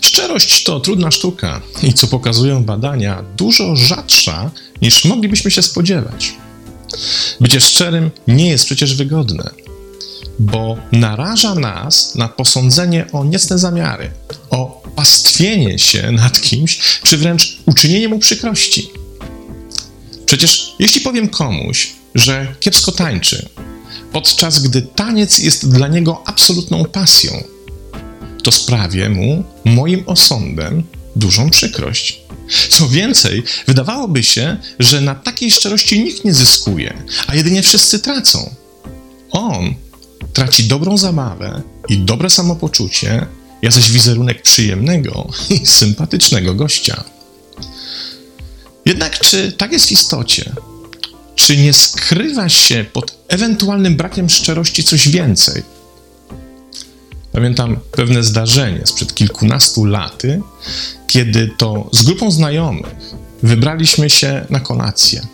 Szczerość to trudna sztuka i co pokazują badania, dużo rzadsza niż moglibyśmy się spodziewać. Bycie szczerym nie jest przecież wygodne, bo naraża nas na posądzenie o niecne zamiary, o pastwienie się nad kimś, czy wręcz uczynienie mu przykrości. Przecież jeśli powiem komuś, że kiepsko tańczy, podczas gdy taniec jest dla niego absolutną pasją, to sprawię mu, moim osądem, dużą przykrość. Co więcej, wydawałoby się, że na takiej szczerości nikt nie zyskuje, a jedynie wszyscy tracą. On traci dobrą zabawę i dobre samopoczucie, ja zaś wizerunek przyjemnego i sympatycznego gościa. Jednak czy tak jest w istocie? Czy nie skrywa się pod ewentualnym brakiem szczerości coś więcej? Pamiętam pewne zdarzenie sprzed kilkunastu laty, kiedy to z grupą znajomych wybraliśmy się na kolację.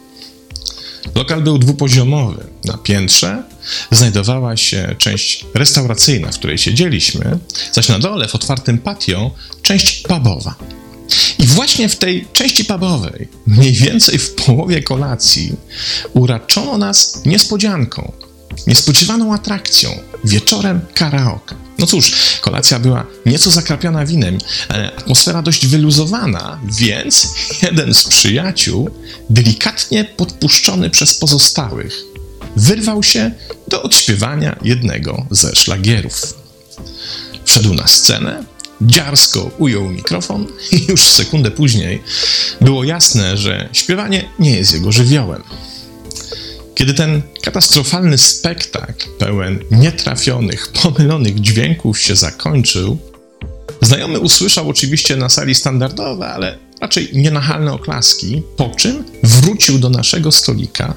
Lokal był dwupoziomowy. Na piętrze znajdowała się część restauracyjna, w której siedzieliśmy, zaś na dole w otwartym patio część pubowa. I właśnie w tej części pubowej, mniej więcej w połowie kolacji, uraczono nas niespodzianką, niespodziewaną atrakcją, wieczorem karaoke. No cóż, kolacja była nieco zakrapiona winem, atmosfera dość wyluzowana, więc jeden z przyjaciół, delikatnie podpuszczony przez pozostałych, wyrwał się do odśpiewania jednego ze szlagierów. Wszedł na scenę, dziarsko ujął mikrofon i już sekundę później było jasne, że śpiewanie nie jest jego żywiołem. Kiedy ten katastrofalny spektakl, pełen nietrafionych, pomylonych dźwięków się zakończył, znajomy usłyszał oczywiście na sali standardowe, ale raczej nienachalne oklaski, po czym wrócił do naszego stolika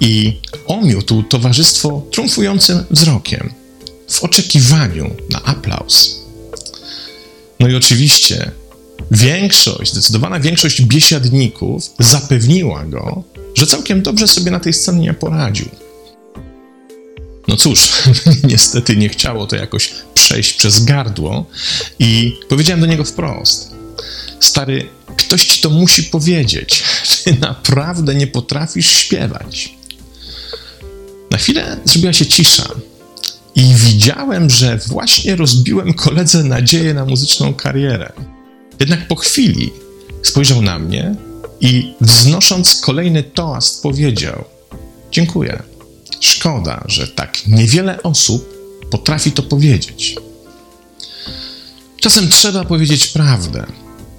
i omiótł towarzystwo triumfującym wzrokiem, w oczekiwaniu na aplauz. No i oczywiście większość, zdecydowana większość biesiadników zapewniła go, że całkiem dobrze sobie na tej scenie poradził. No cóż, niestety nie chciało to jakoś przejść przez gardło i powiedziałem do niego wprost: Stary, ktoś ci to musi powiedzieć. Ty naprawdę nie potrafisz śpiewać. Na chwilę zrobiła się cisza i widziałem, że właśnie rozbiłem koledze nadzieję na muzyczną karierę. Jednak po chwili spojrzał na mnie i wznosząc kolejny toast powiedział: Dziękuję. Szkoda, że tak niewiele osób potrafi to powiedzieć. Czasem trzeba powiedzieć prawdę,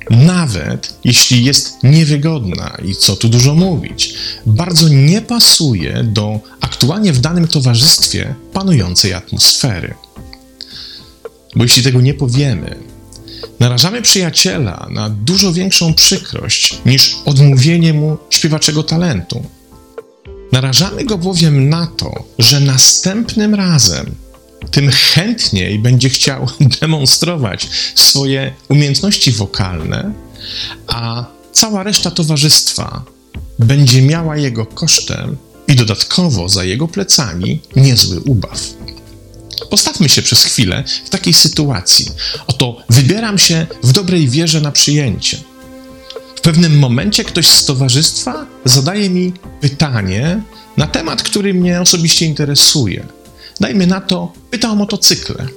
nawet jeśli jest niewygodna i co tu dużo mówić, bardzo nie pasuje do aktualnie w danym towarzystwie panującej atmosfery. Bo jeśli tego nie powiemy, narażamy przyjaciela na dużo większą przykrość niż odmówienie mu śpiewaczego talentu. Narażamy go bowiem na to, że następnym razem tym chętniej będzie chciał demonstrować swoje umiejętności wokalne, a cała reszta towarzystwa będzie miała jego kosztem i dodatkowo za jego plecami niezły ubaw. Postawmy się przez chwilę w takiej sytuacji. Oto wybieram się w dobrej wierze na przyjęcie. W pewnym momencie ktoś z towarzystwa zadaje mi pytanie na temat, który mnie osobiście interesuje. Dajmy na to, pyta o motocykle.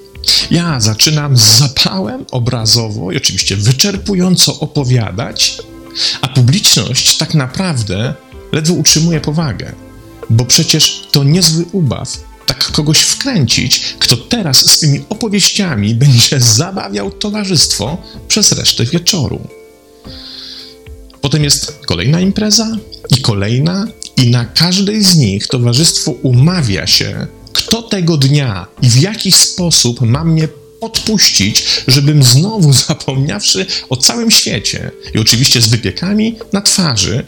Ja zaczynam z zapałem obrazowo i oczywiście wyczerpująco opowiadać, a publiczność tak naprawdę ledwo utrzymuje powagę, bo przecież to niezły ubaw tak kogoś wkręcić, kto teraz swymi opowieściami będzie zabawiał towarzystwo przez resztę wieczoru. Potem jest kolejna impreza i kolejna, i na każdej z nich towarzystwo umawia się, kto tego dnia i w jaki sposób ma mnie odpuścić, żebym znowu zapomniawszy o całym świecie i oczywiście z wypiekami na twarzy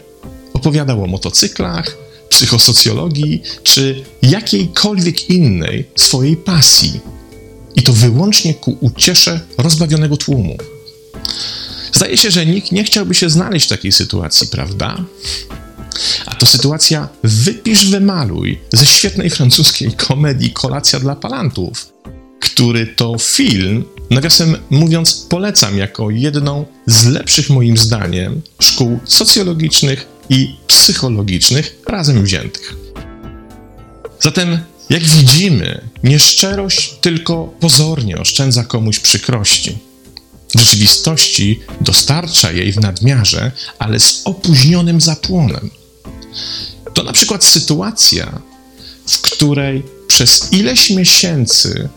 opowiadał o motocyklach, psychosocjologii czy jakiejkolwiek innej swojej pasji. I to wyłącznie ku uciesze rozbawionego tłumu. Zdaje się, że nikt nie chciałby się znaleźć w takiej sytuacji, prawda? to sytuacja wypisz, wymaluj ze świetnej francuskiej komedii Kolacja dla Palantów, który to film, nawiasem mówiąc, polecam jako jedną z lepszych moim zdaniem szkół socjologicznych i psychologicznych razem wziętych. Zatem, jak widzimy, nieszczerość tylko pozornie oszczędza komuś przykrości. W rzeczywistości dostarcza jej w nadmiarze, ale z opóźnionym zapłonem. To na przykład sytuacja, w której przez ileś miesięcy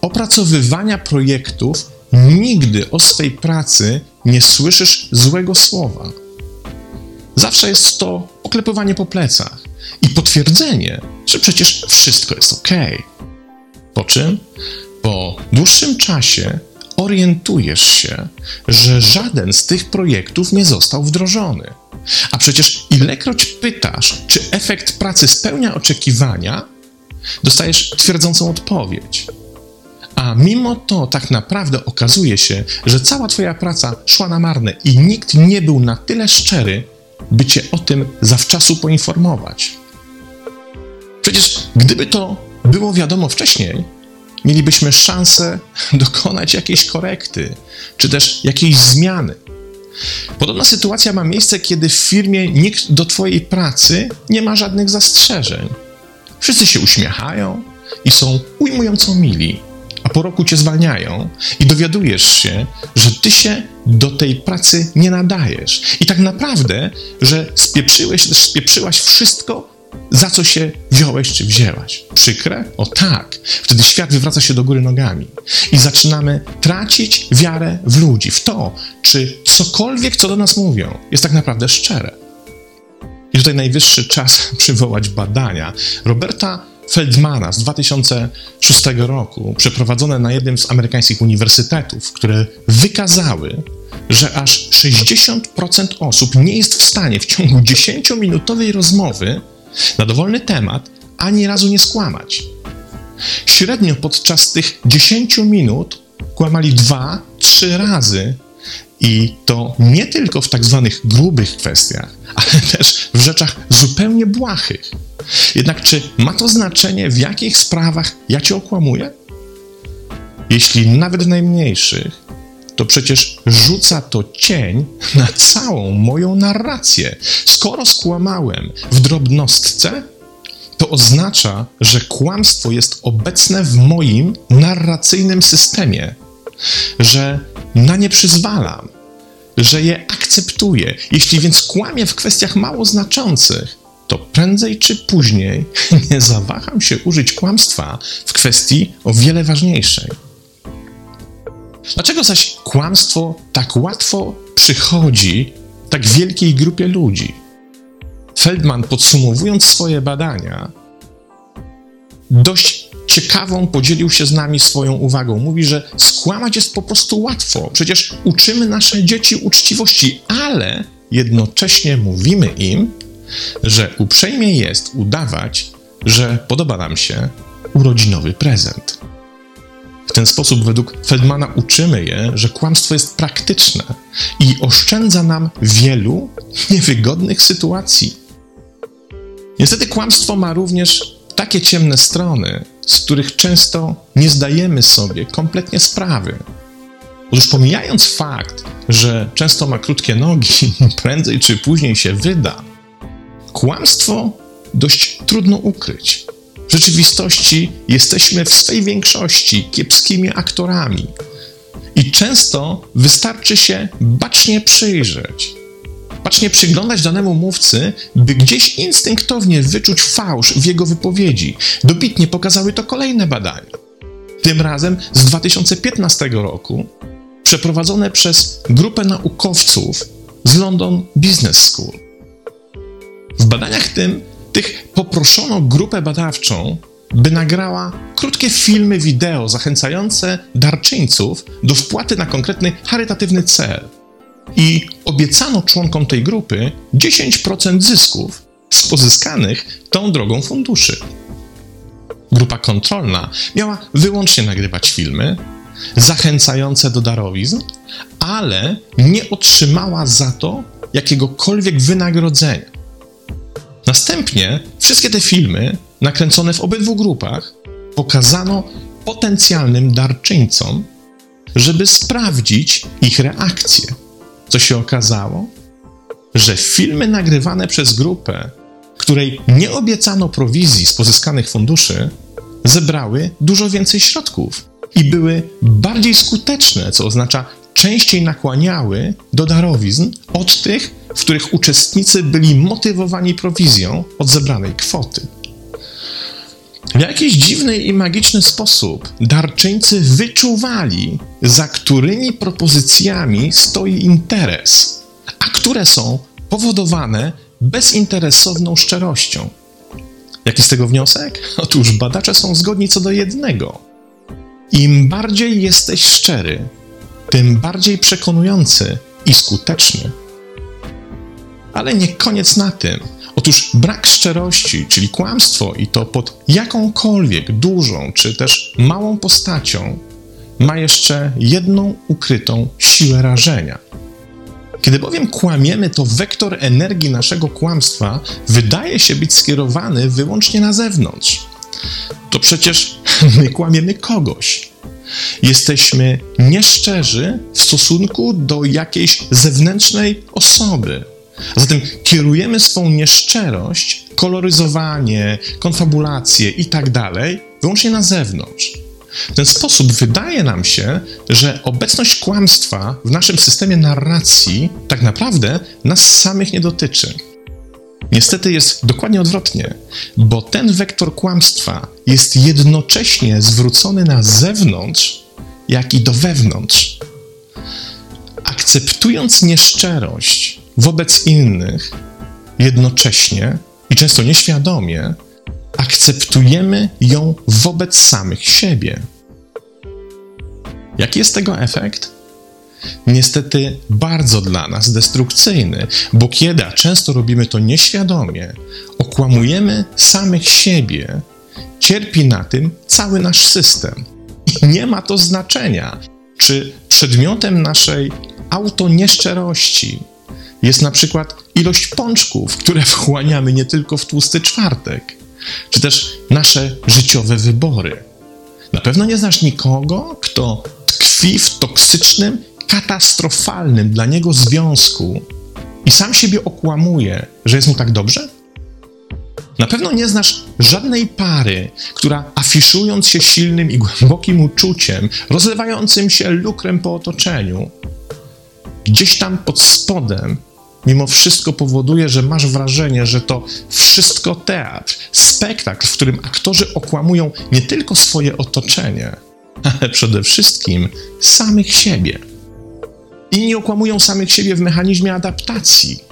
opracowywania projektów nigdy o swej pracy nie słyszysz złego słowa. Zawsze jest to oklepywanie po plecach i potwierdzenie, że przecież wszystko jest ok. Po czym po dłuższym czasie orientujesz się, że żaden z tych projektów nie został wdrożony. A przecież ilekroć pytasz, czy efekt pracy spełnia oczekiwania, dostajesz twierdzącą odpowiedź. A mimo to tak naprawdę okazuje się, że cała Twoja praca szła na marne i nikt nie był na tyle szczery, by Cię o tym zawczasu poinformować. Przecież gdyby to było wiadomo wcześniej, mielibyśmy szansę dokonać jakiejś korekty, czy też jakiejś zmiany. Podobna sytuacja ma miejsce, kiedy w firmie nikt do Twojej pracy nie ma żadnych zastrzeżeń. Wszyscy się uśmiechają i są ujmująco mili, a po roku Cię zwalniają i dowiadujesz się, że Ty się do tej pracy nie nadajesz. I tak naprawdę, że spieprzyłeś, spieprzyłaś wszystko, za co się wziąłeś czy wzięłaś. Przykre? O tak. Wtedy świat wywraca się do góry nogami i zaczynamy tracić wiarę w ludzi, w to, czy cokolwiek, co do nas mówią, jest tak naprawdę szczere. I tutaj najwyższy czas przywołać badania Roberta Feldmana z 2006 roku, przeprowadzone na jednym z amerykańskich uniwersytetów, które wykazały, że aż 60% osób nie jest w stanie w ciągu 10-minutowej rozmowy na dowolny temat ani razu nie skłamać. Średnio podczas tych 10 minut kłamali dwa, trzy razy i to nie tylko w tak zwanych grubych kwestiach, ale też w rzeczach zupełnie błahych. Jednak czy ma to znaczenie, w jakich sprawach ja cię okłamuję? Jeśli nawet w najmniejszych, to przecież rzuca to cień na całą moją narrację. Skoro skłamałem w drobnostce, to oznacza, że kłamstwo jest obecne w moim narracyjnym systemie, że na nie przyzwalam, że je akceptuję. Jeśli więc kłamię w kwestiach mało znaczących, to prędzej czy później nie zawaham się użyć kłamstwa w kwestii o wiele ważniejszej. Dlaczego zaś kłamstwo tak łatwo przychodzi tak wielkiej grupie ludzi? Feldman, podsumowując swoje badania, dość ciekawą podzielił się z nami swoją uwagą. Mówi, że skłamać jest po prostu łatwo. Przecież uczymy nasze dzieci uczciwości, ale jednocześnie mówimy im, że uprzejmie jest udawać, że podoba nam się urodzinowy prezent. W ten sposób, według Feldmana, uczymy je, że kłamstwo jest praktyczne i oszczędza nam wielu niewygodnych sytuacji. Niestety, kłamstwo ma również takie ciemne strony, z których często nie zdajemy sobie kompletnie sprawy. Otóż pomijając fakt, że często ma krótkie nogi, prędzej czy później się wyda, kłamstwo dość trudno ukryć. W rzeczywistości jesteśmy w swej większości kiepskimi aktorami. I często wystarczy się bacznie przyjrzeć, bacznie przyglądać danemu mówcy, by gdzieś instynktownie wyczuć fałsz w jego wypowiedzi. Dobitnie pokazały to kolejne badania. Tym razem z 2015 roku, przeprowadzone przez grupę naukowców z London Business School. W badaniach tym tych poproszono grupę badawczą, by nagrała krótkie filmy wideo zachęcające darczyńców do wpłaty na konkretny charytatywny cel. I obiecano członkom tej grupy 10% zysków z pozyskanych tą drogą funduszy. Grupa kontrolna miała wyłącznie nagrywać filmy zachęcające do darowizn, ale nie otrzymała za to jakiegokolwiek wynagrodzenia. Następnie wszystkie te filmy, nakręcone w obydwu grupach, pokazano potencjalnym darczyńcom, żeby sprawdzić ich reakcję. Co się okazało? Że filmy nagrywane przez grupę, której nie obiecano prowizji z pozyskanych funduszy, zebrały dużo więcej środków i były bardziej skuteczne, co oznacza częściej nakłaniały do darowizn od tych, w których uczestnicy byli motywowani prowizją od zebranej kwoty. W jakiś dziwny i magiczny sposób darczyńcy wyczuwali, za którymi propozycjami stoi interes, a które są powodowane bezinteresowną szczerością. Jaki z tego wniosek? Otóż badacze są zgodni co do jednego. Im bardziej jesteś szczery, tym bardziej przekonujący i skuteczny. Ale nie koniec na tym. Otóż brak szczerości, czyli kłamstwo, i to pod jakąkolwiek dużą czy też małą postacią, ma jeszcze jedną ukrytą siłę rażenia. Kiedy bowiem kłamiemy, to wektor energii naszego kłamstwa wydaje się być skierowany wyłącznie na zewnątrz. To przecież my kłamiemy kogoś. Jesteśmy nieszczerzy w stosunku do jakiejś zewnętrznej osoby. A zatem kierujemy swą nieszczerość, koloryzowanie, konfabulację i tak dalej wyłącznie na zewnątrz. W ten sposób wydaje nam się, że obecność kłamstwa w naszym systemie narracji tak naprawdę nas samych nie dotyczy. Niestety jest dokładnie odwrotnie, bo ten wektor kłamstwa jest jednocześnie zwrócony na zewnątrz, jak i do wewnątrz. Akceptując nieszczerość wobec innych, jednocześnie i często nieświadomie, akceptujemy ją wobec samych siebie. Jaki jest tego efekt? Niestety bardzo dla nas destrukcyjny, bo kiedy, a często robimy to nieświadomie, okłamujemy samych siebie, cierpi na tym cały nasz system. I nie ma to znaczenia, czy przedmiotem naszej autonieszczerości jest na przykład ilość pączków, które wchłaniamy nie tylko w tłusty czwartek, czy też nasze życiowe wybory. Na pewno nie znasz nikogo, kto tkwi w toksycznym, katastrofalnym dla niego związku i sam siebie okłamuje, że jest mu tak dobrze? Na pewno nie znasz żadnej pary, która afiszując się silnym i głębokim uczuciem, rozlewającym się lukrem po otoczeniu, gdzieś tam pod spodem mimo wszystko powoduje, że masz wrażenie, że to wszystko teatr, spektakl, w którym aktorzy okłamują nie tylko swoje otoczenie, ale przede wszystkim samych siebie. Inni okłamują samych siebie w mechanizmie adaptacji.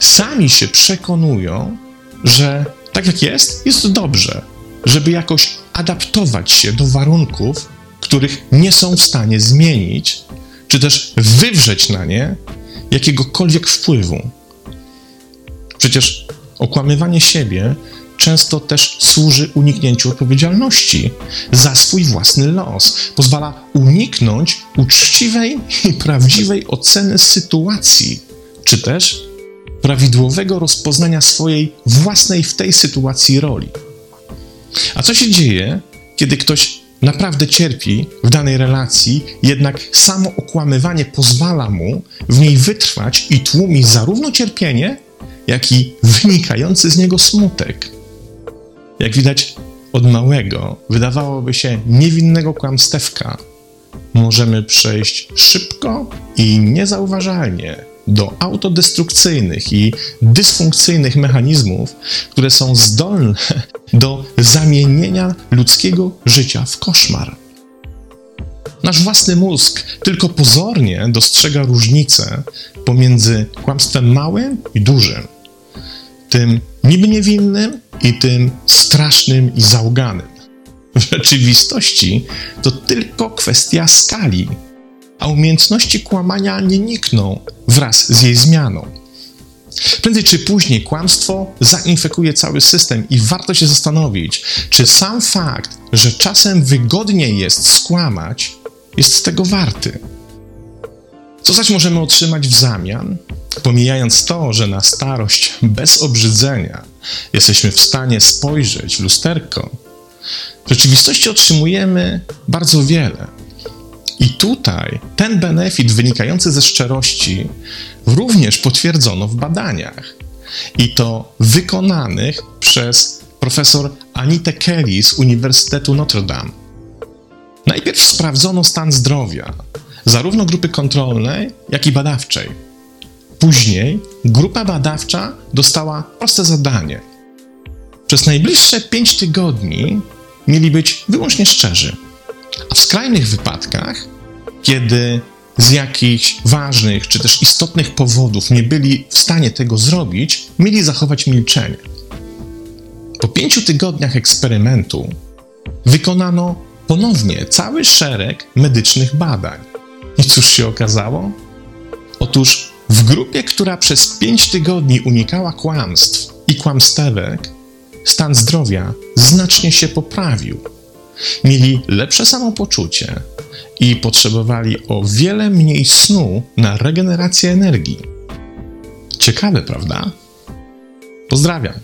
Sami się przekonują, że tak jak jest, jest dobrze, żeby jakoś adaptować się do warunków, których nie są w stanie zmienić, czy też wywrzeć na nie jakiegokolwiek wpływu. Przecież okłamywanie siebie często też służy uniknięciu odpowiedzialności za swój własny los. Pozwala uniknąć uczciwej i prawdziwej oceny sytuacji, czy też prawidłowego rozpoznania swojej własnej w tej sytuacji roli. A co się dzieje, kiedy ktoś naprawdę cierpi w danej relacji, jednak samo okłamywanie pozwala mu w niej wytrwać i tłumi zarówno cierpienie, jak i wynikający z niego smutek. Jak widać, od małego, wydawałoby się niewinnego kłamstewka, możemy przejść szybko i niezauważalnie do autodestrukcyjnych i dysfunkcyjnych mechanizmów, które są zdolne do zamienienia ludzkiego życia w koszmar. Nasz własny mózg tylko pozornie dostrzega różnicę pomiędzy kłamstwem małym i dużym, tym niby niewinnym i tym strasznym i załganym. W rzeczywistości to tylko kwestia skali, a umiejętności kłamania nie nikną wraz z jej zmianą. Prędzej czy później kłamstwo zainfekuje cały system i warto się zastanowić, czy sam fakt, że czasem wygodniej jest skłamać, jest tego warty. Co zaś możemy otrzymać w zamian? Pomijając to, że na starość bez obrzydzenia jesteśmy w stanie spojrzeć w lusterko, w rzeczywistości otrzymujemy bardzo wiele. I tutaj ten benefit wynikający ze szczerości również potwierdzono w badaniach. I to wykonanych przez profesor Anitę Kelly z Uniwersytetu Notre Dame. Najpierw sprawdzono stan zdrowia zarówno grupy kontrolnej, jak i badawczej. Później grupa badawcza dostała proste zadanie. Przez najbliższe 5 tygodni mieli być wyłącznie szczerzy. A w skrajnych wypadkach, kiedy z jakichś ważnych czy też istotnych powodów nie byli w stanie tego zrobić, mieli zachować milczenie. Po pięciu tygodniach eksperymentu wykonano ponownie cały szereg medycznych badań. I cóż się okazało? Otóż w grupie, która przez pięć tygodni unikała kłamstw i kłamstewek, stan zdrowia znacznie się poprawił. Mieli lepsze samopoczucie i potrzebowali o wiele mniej snu na regenerację energii. Ciekawe, prawda? Pozdrawiam.